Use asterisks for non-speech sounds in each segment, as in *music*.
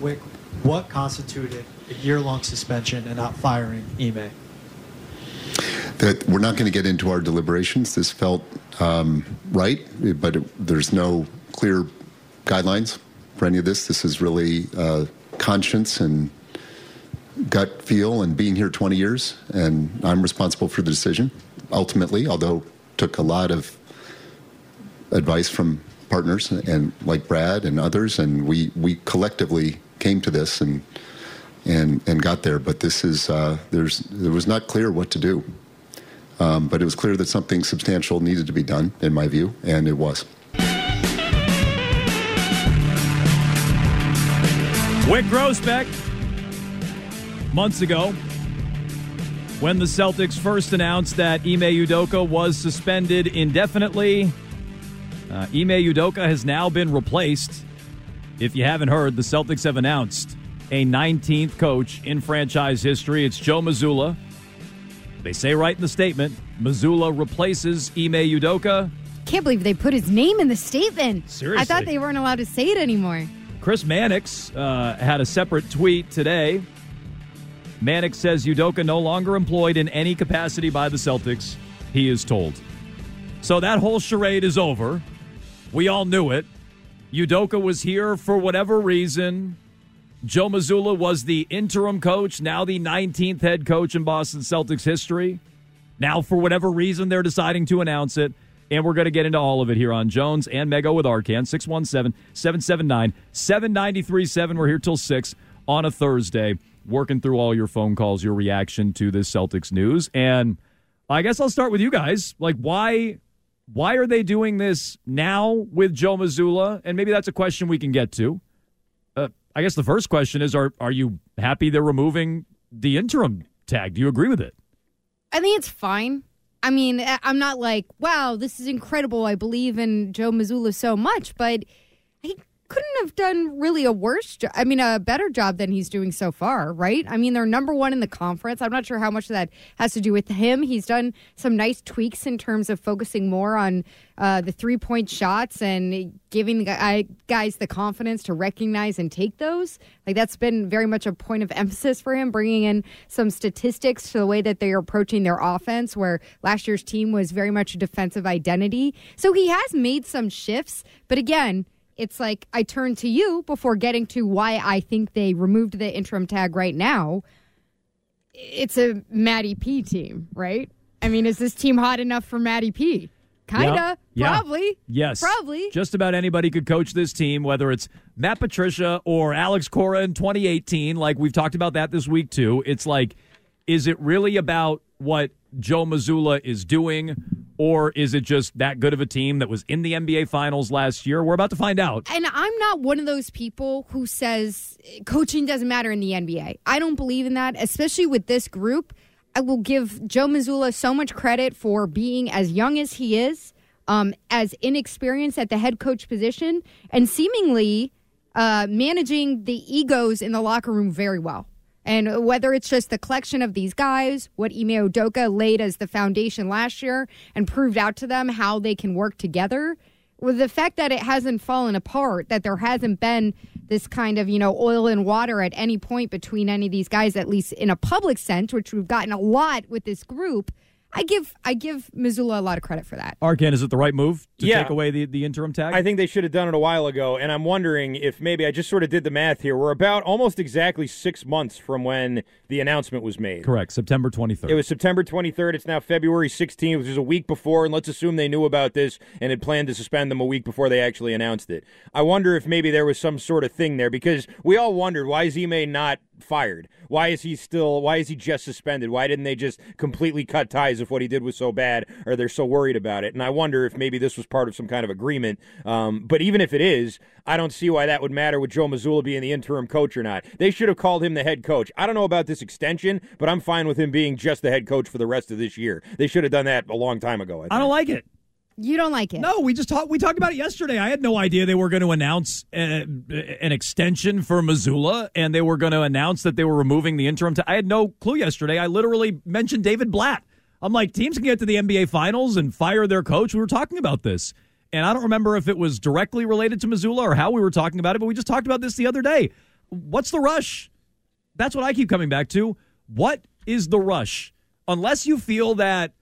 Wyc, what constituted a year-long suspension and not firing Ime? That we're not going to get into our deliberations. This felt um, right, but it, there's no clear guidelines for any of this. This is really uh, conscience and gut feel and being here 20 years, and I'm responsible for the decision ultimately, although took a lot of advice from partners and like Brad and others, and we, we collectively came to this and and and got there. But this is uh, there's it was not clear what to do, um, but it was clear that something substantial needed to be done, in my view, and it was. Wyc Grousbeck, months ago, when the Celtics first announced that Ime Udoka was suspended indefinitely, uh, Ime Udoka has now been replaced if you haven't heard, the Celtics have announced a 19th coach in franchise history. It's Joe Mazzulla. They say right in the statement, Mazzulla replaces Ime Udoka. Can't believe they put his name in the statement. Seriously. I thought they weren't allowed to say it anymore. Chris Mannix uh, had a separate tweet today. Mannix says Udoka no longer employed in any capacity by the Celtics, he is told. So that whole charade is over. We all knew it. Udoka was here for whatever reason. Joe Mazzulla was the interim coach, now the 19th head coach in Boston Celtics history. Now, for whatever reason, they're deciding to announce it. And we're going to get into all of it here on Jones and Mego with Arcand, 617 779 7937. We're here till 6 on a Thursday, working through all your phone calls, your reaction to this Celtics news. And I guess I'll start with you guys. Like, why why are they doing this now with Joe Mazzulla? And maybe that's a question we can get to. Uh, I guess the first question is: Are are you happy they're removing the interim tag? Do you agree with it? I think it's fine. I mean, I'm not like, wow, this is incredible. I believe in Joe Mazzulla so much, but couldn't have done really a worse job. I mean, a better job than he's doing so far, right? I mean, they're number one in the conference. I'm not sure how much that has to do with him. He's done some nice tweaks in terms of focusing more on uh, the three point shots and giving guys the confidence to recognize and take those. Like, that's been very much a point of emphasis for him, bringing in some statistics to the way that they are approaching their offense, where last year's team was very much a defensive identity. So he has made some shifts, but again, it's like I turn to you before getting to why I think they removed the interim tag right now. It's a Maddie P team, right? I mean, is this team hot enough for Maddie P? Kinda, yeah. probably. Yes. Probably. Just about anybody could coach this team, whether it's Matt Patricia or Alex Cora in 2018. Like we've talked about that this week too. It's like, is it really about what Joe Mazzulla is doing, or is it just that good of a team that was in the NBA Finals last year? We're about to find out. And I'm not one of those people who says coaching doesn't matter in the NBA. I don't believe in that, especially with this group. I will give Joe Mazzulla so much credit for being as young as he is, um, as inexperienced at the head coach position, and seemingly uh, managing the egos in the locker room very well. And whether it's just the collection of these guys, what Ime Udoka laid as the foundation last year and proved out to them how they can work together, with the fact that it hasn't fallen apart, that there hasn't been this kind of, you know, oil and water at any point between any of these guys, at least in a public sense, which we've gotten a lot with this group, I give I give Mazzulla a lot of credit for that. Arcand, is it the right move to Yeah. take away the, the interim tag? I think they should have done it a while ago, and I'm wondering if maybe I just sort of did the math here. We're about almost exactly six months from when the announcement was made. Correct. September 23rd. It was September 23rd. It's now February 16th, which is a week before, and let's assume they knew about this and had planned to suspend them a week before they actually announced it. I wonder if maybe there was some sort of thing there because we all wondered why is Ime not fired? Why is he still? Why is he just suspended? Why didn't they just completely cut ties if what he did was so bad, or they're so worried about it? And I wonder if maybe this was part of some kind of agreement. Um, but even if it is, I don't see why that would matter with Joe Mazzulla being the interim coach or not. They should have called him the head coach. I don't know about this extension, but I'm fine with him being just the head coach for the rest of this year. They should have done that a long time ago. I, think. I don't like it. You don't like it. No, we just talked. We talked about it yesterday. I had no idea they were going to announce uh an extension for Mazzulla, and they were going to announce that they were removing the interim. T- I had no clue yesterday. I literally mentioned David Blatt. I'm like, teams can get to the NBA Finals and fire their coach. We were talking about this, and I don't remember if it was directly related to Mazzulla or how we were talking about it, but we just talked about this the other day. What's the rush? That's what I keep coming back to. What is the rush? Unless you feel that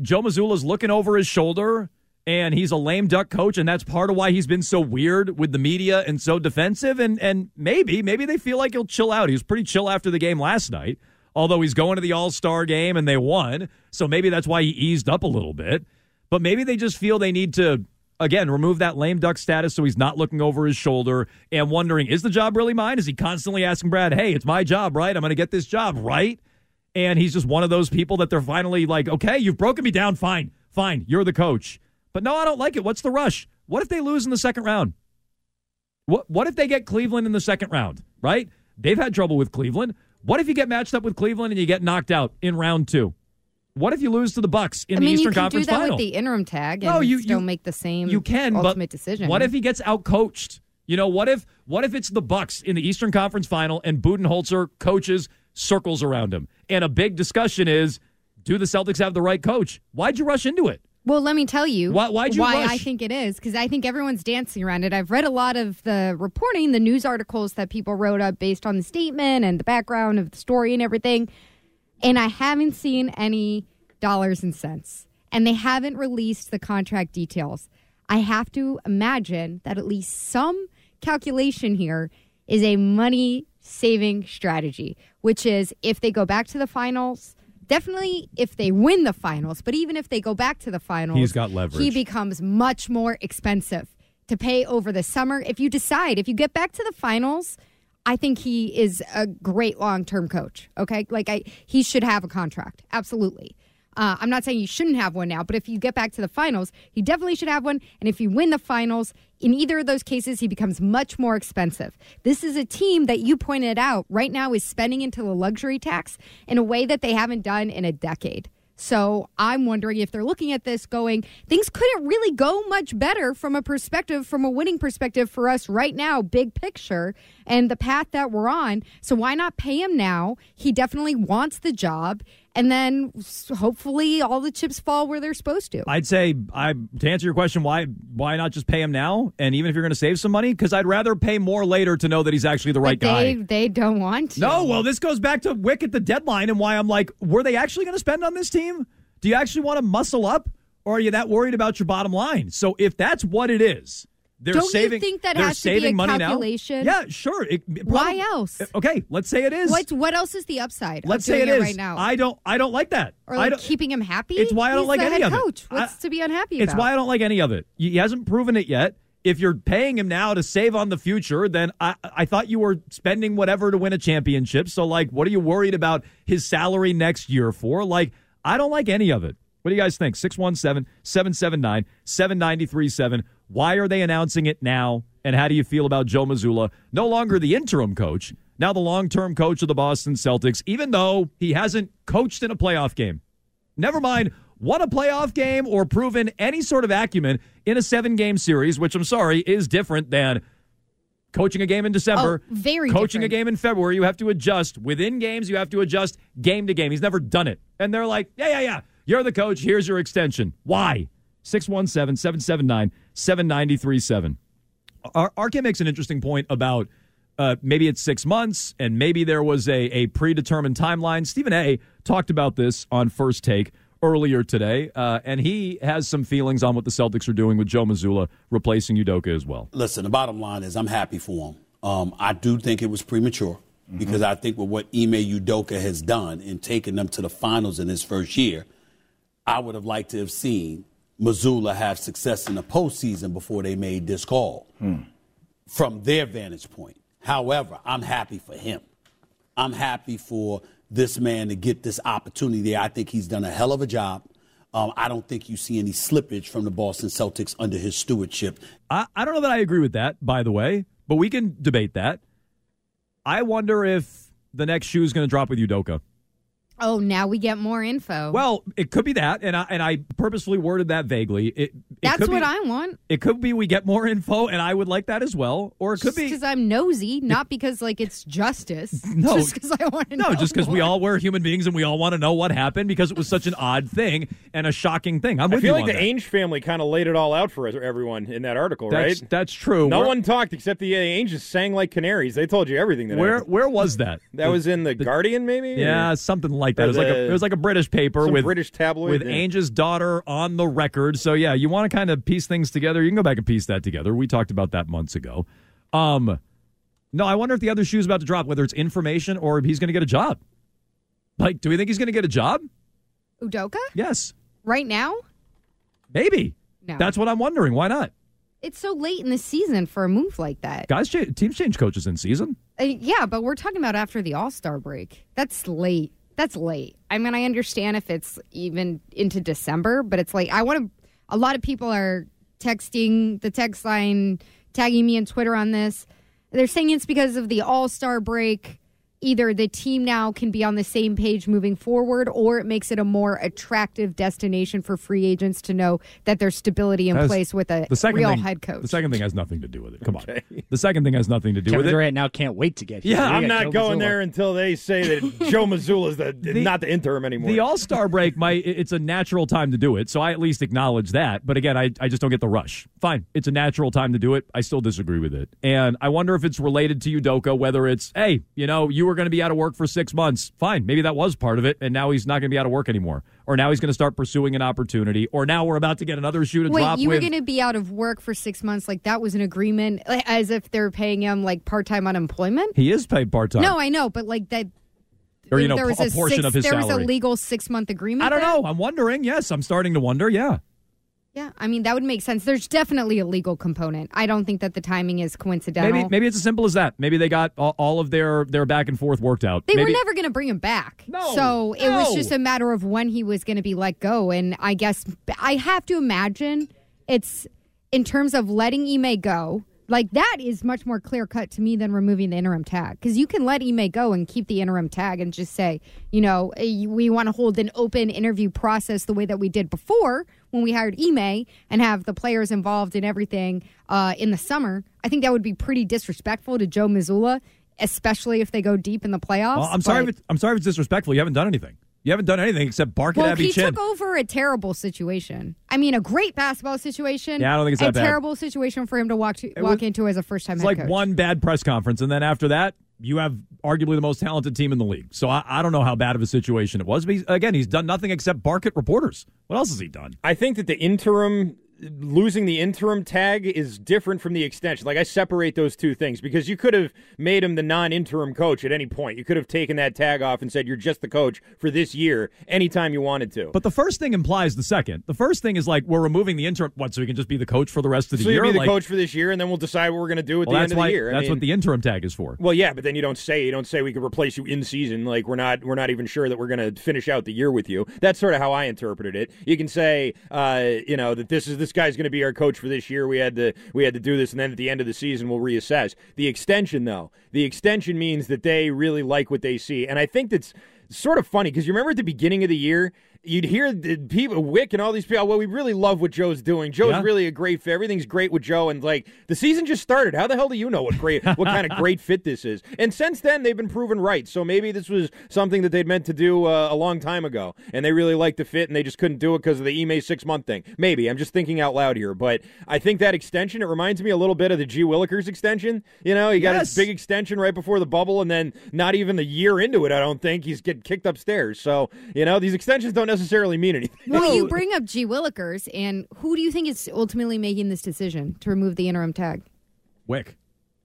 Joe Mazzulla's looking over his shoulder and he's a lame duck coach and that's part of why he's been so weird with the media and so defensive and and maybe maybe they feel like he'll chill out. He was pretty chill after the game last night. Although he's going to the All-Star game and they won. So maybe that's why he eased up a little bit. But maybe they just feel they need to again remove that lame duck status so he's not looking over his shoulder and wondering is the job really mine? Is he constantly asking Brad, "Hey, it's my job, right? I'm going to get this job, right?" And he's just one of those people that they're finally like, okay, you've broken me down. Fine, fine, you're the coach. But no, I don't like it. What's the rush? What if they lose in the second round? What What if they get Cleveland in the second round? Right? They've had trouble with Cleveland. What if you get matched up with Cleveland and you get knocked out in round two? What if you lose to the Bucks in I the mean, Eastern you can Conference do that Final? with the interim tag and No, you- still you- make the same you can, ultimate decision. what if he gets outcoached? You know, what if what if it's the Bucks in the Eastern Conference Final and Budenholzer coaches circles around him, and a big discussion is, do the Celtics have the right coach? Why'd you rush into it? Well, let me tell you Why- why rush? I think it is because I think everyone's dancing around it. I've read a lot of the reporting, the news articles that people wrote up based on the statement and the background of the story and everything, and I haven't seen any dollars and cents, and they haven't released the contract details. I have to imagine that at least some calculation here is a money saving strategy, which is if they go back to the finals, definitely if they win the finals, but even if they go back to the finals, He's got leverage. He becomes much more expensive to pay over the summer. If you decide, if you get back to the finals, I think he is a great long term coach. Okay. Like, I, he should have a contract. Absolutely. Uh, I'm not saying you shouldn't have one now, but if you get back to the finals, he definitely should have one. And if you win the finals, in either of those cases, he becomes much more expensive. This is a team that you pointed out right now is spending into the luxury tax in a way that they haven't done in a decade. So I'm wondering if they're looking at this going, things couldn't really go much better from a perspective, from a winning perspective for us right now, big picture, and the path that we're on. So why not pay him now? He definitely wants the job. And then hopefully all the chips fall where they're supposed to. I'd say I to answer your question, why why not just pay him now? And even if you're going to save some money, because I'd rather pay more later to know that he's actually the right But they, guy. they don't want to. No, well, this goes back to Wyc at the deadline and why I'm like, were they actually going to spend on this team? Do you actually want to muscle up, or are you that worried about your bottom line? So if that's what it is, they're Don't you saving. think that has to be a money calculation? now. Yeah, sure. It- it Why else? Okay, let's say it is. What, what else is the upside? let's say it is. right now. I don't. I don't like that. or like keeping him happy? It's why I don't He's like the any head of coach. it. What's I- to be unhappy It's about? why I don't like any of it. He hasn't proven it yet. If you're paying him now to save on the future, then I, I thought you were spending whatever to win a championship. So, like, what are you worried about his salary next year for? Like, I don't like any of it. What do you guys think? 617 779 7937. Why are they announcing it now? And how do you feel about Joe Mazzulla? No longer the interim coach, now the long term coach of the Boston Celtics, even though he hasn't coached in a playoff game. Never mind won a playoff game or proven any sort of acumen in a seven game series, which I'm sorry is different than coaching a game in December. Oh, very coaching different. a game in February. You have to adjust within games. You have to adjust game to game. He's never done it, and they're like, yeah, yeah, yeah. You're the coach. Here's your extension. Why? 617 779 7937. Arcand makes an interesting point about uh, maybe it's six months and maybe there was a, a predetermined timeline. Stephen A talked about this on First Take earlier today, uh, and he has some feelings on what the Celtics are doing with Joe Mazzulla replacing Udoka as well. Listen, the bottom line is I'm happy for him. Um, I do think it was premature mm-hmm. because I think with what Ime Udoka has done in taking them to the finals in his first year, I would have liked to have seen Mazzulla have success in the postseason before they made this call hmm. from their vantage point. However, I'm happy for him. I'm happy for this man to get this opportunity there. I think he's done a hell of a job. Um, I don't think you see any slippage from the Boston Celtics under his stewardship. I, I don't know that I agree with that, by the way, but we can debate that. I wonder if the next shoe is going to drop with Udoka. Oh, now we get more info. Well, it could be that, and I and I purposefully worded that vaguely. It, it That's what be, I want. It could be we get more info, and I would like that as well. Or it could be because I'm nosy, not because like it's justice. *laughs* No, just because I want to. No, just because we all were human beings and we all want to know what happened because it was such an odd thing and a shocking thing. I'm I feel like the that. Ainge family kind of laid it all out for everyone in that article, that's, right? That's true. No where, one talked except the Ainges sang like canaries. They told you everything. That where happened. where was that? that was in the, the Guardian, maybe. Yeah, or? something like that. It was like a, it was like a British paper with British tabloid with yeah. Ainge's daughter on the record. So yeah, you want to kind of piece things together. You can go back and piece that together. We talked about that months ago. Um, no, I wonder if the other shoe is about to drop, whether it's information or he's going to get a job. Like, do we think he's going to get a job? Udoka? Yes. Right now? Maybe. No. That's what I'm wondering. Why not? It's so late in the season for a move like that. Guys, teams change coaches in season. Uh, yeah, but we're talking about after the All Star break. That's late. That's late. I mean, I understand if it's even into December, but it's like I want to. A lot of people are texting the text line, tagging me on Twitter on this. They're saying it's because of the All Star break either the team now can be on the same page moving forward or it makes it a more attractive destination for free agents to know that there's stability in place with a the second real thing, head coach. The second thing has nothing to do with it. Come okay. on. The second thing has nothing to do Kevin with Durant it. now can't wait to get here. Yeah, I'm not Joe going Mazzulla. there until they say that *laughs* Joe Mazzulla is the, the, not the interim anymore. The All Star break, my it's a natural time to do it, so I at least acknowledge that. But again, I, I just don't get the rush. Fine, it's a natural time to do it. I still disagree with it, and I wonder if it's related to Udoka, whether it's hey, you know, you were going to be out of work for six months. Fine. Maybe that was part of it. And now he's not going to be out of work anymore. Or now he's going to start pursuing an opportunity. Or now we're about to get another shoe to Wait, drop you with. were going to be out of work for six months. Like that was an agreement, as if they're paying him like part time unemployment? He is paid part time. No, I know. But like that. Or, you know, there was a, a portion six, of his There salary. was a legal six month agreement. I don't there? know. I'm wondering. Yes, I'm starting to wonder. Yeah. Yeah, I mean that would make sense. There's definitely a legal component. I don't think that the timing is coincidental. Maybe maybe it's as simple as that. Maybe they got all, of their their back and forth worked out. They maybe, were never going to bring him back. No, so it was just a matter of when he was going to be let go. And I guess I have to imagine it's in terms of letting Ime go. Like that is much more clear cut to me than removing the interim tag because you can let Ime go and keep the interim tag and just say, you know, eh, we want to hold an open interview process the way that we did before when we hired Ime and have the players involved in everything uh, in the summer. I think that would be pretty disrespectful to Joe Mazzulla, especially if they go deep in the playoffs. Well, I'm sorry. But- If it's, I'm sorry if it's disrespectful. You haven't done anything. You haven't done anything except bark well, at Abby he Chin. took over a terrible situation. I mean, a great basketball situation. Yeah, I don't think it's a that bad. terrible situation for him to walk to, walk was- into as a first time It's head like coach. one bad press conference, and then after that, you have arguably the most talented team in the league. So I, I don't know how bad of a situation it was. But he's, again, he's done nothing except bark at reporters. What else has he done? I think that the interim losing the interim tag is different from the extension. Like I separate those two things because you could have made him the non-interim coach at any point. You could have taken that tag off and said you're just the coach for this year anytime you wanted to. But the first thing implies the second. The first thing is like we're removing the interim. What? So he can just be the coach for the rest of the so year? you'll be the Like- coach for this year, and then we'll decide what we're going to do at Well, the end of why. the year. I that's mean- what the interim tag is for. Well, yeah, but then you don't say you don't say we could replace you in season. Like we're not we're not even sure that we're going to finish out the year with you. That's sort of how I interpreted it. You can say, uh, you know, that this is this guy's going to be our coach for this year. We had to we had to do this, and then at the end of the season we'll reassess. The extension, though, the extension means that they really like what they see, and I think that's sort of funny because you remember at the beginning of the year. You'd hear the people, Wyc, and all these people. Well, we really love what Joe's doing. Joe's Yeah. really a great fit. Everything's great with Joe, and like the season just started. How the hell do you know what great, *laughs* what kind of great fit this is? And since then, they've been proven right. So maybe this was something that they'd meant to do uh, a long time ago, and they really liked the fit, and they just couldn't do it because of the Ime six month thing. Maybe I'm just thinking out loud here, but I think that extension it reminds me a little bit of the G Willikers extension. You know, he got Yes. his big extension right before the bubble, and then not even a year into it, I don't think he's getting kicked upstairs. So you know, these extensions don't necessarily mean anything. Well, you bring up G. Willikers, and who do you think is ultimately making this decision to remove the interim tag? Wyc.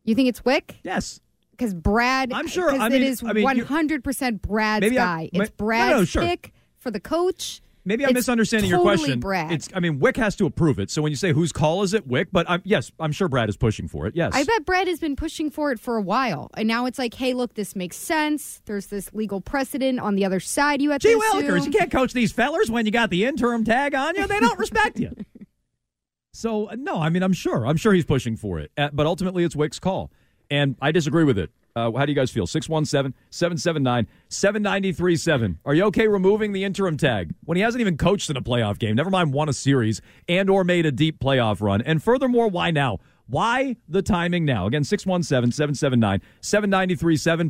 You think it's Wyc? Yes. Because Brad, I'm sure- 'cause I it mean- is I mean, 100% Brad's Maybe I- guy. ma- it's no, no, Brad's sure. pick for the coach. Maybe I'm It's misunderstanding your question. Brad. It's I mean Wyc has to approve it. So when you say whose call is it, Wyc? But I'm, yes, I'm sure Brad is pushing for it. Yes. I bet Brad has been pushing for it for a while, and now it's like, hey, look, this makes sense. There's this legal precedent on the other side. You have Gee to Willikers, you can't coach these fellers when you got the interim tag on you. They don't respect you. *laughs* So uh, no, I mean I'm sure. I'm sure he's pushing for it. Uh, but ultimately it's Wyc's call. And I disagree with it. Uh, how do you guys feel? 617-779-7937. Are you okay removing the interim tag when he hasn't even coached in a playoff game? Never mind won a series and or made a deep playoff run. And furthermore, why now? Why the timing now? Again, 617-779-7937.